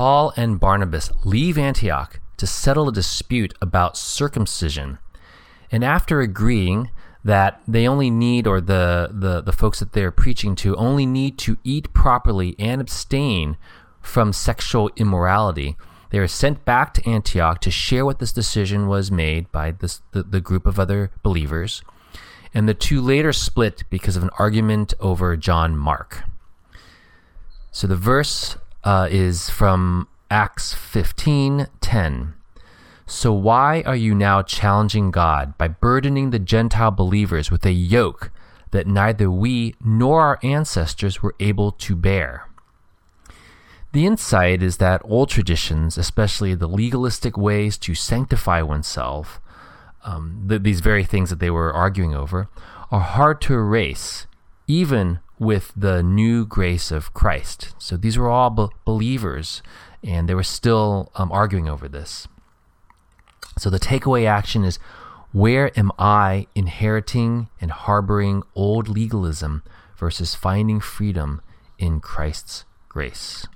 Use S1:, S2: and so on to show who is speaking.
S1: Paul and Barnabas leave Antioch to settle a dispute about circumcision. And after agreeing that they only need, or the, the, the folks that they're preaching to, only need to eat properly and abstain from sexual immorality, they are sent back to Antioch to share what this decision was made by this, the, the group of other believers. And the two later split because of an argument over John Mark. So the verse uh, is from Acts 15 10. So why are you now challenging God by burdening the Gentile believers with a yoke that neither we nor our ancestors were able to bear? The insight is that old traditions, especially the legalistic ways to sanctify oneself, um, th- these very things that they were arguing over, are hard to erase, even with the new grace of Christ. So these were all be- believers, and they were still um, arguing over this. So the takeaway action is where am I inheriting and harboring old legalism versus finding freedom in Christ's grace?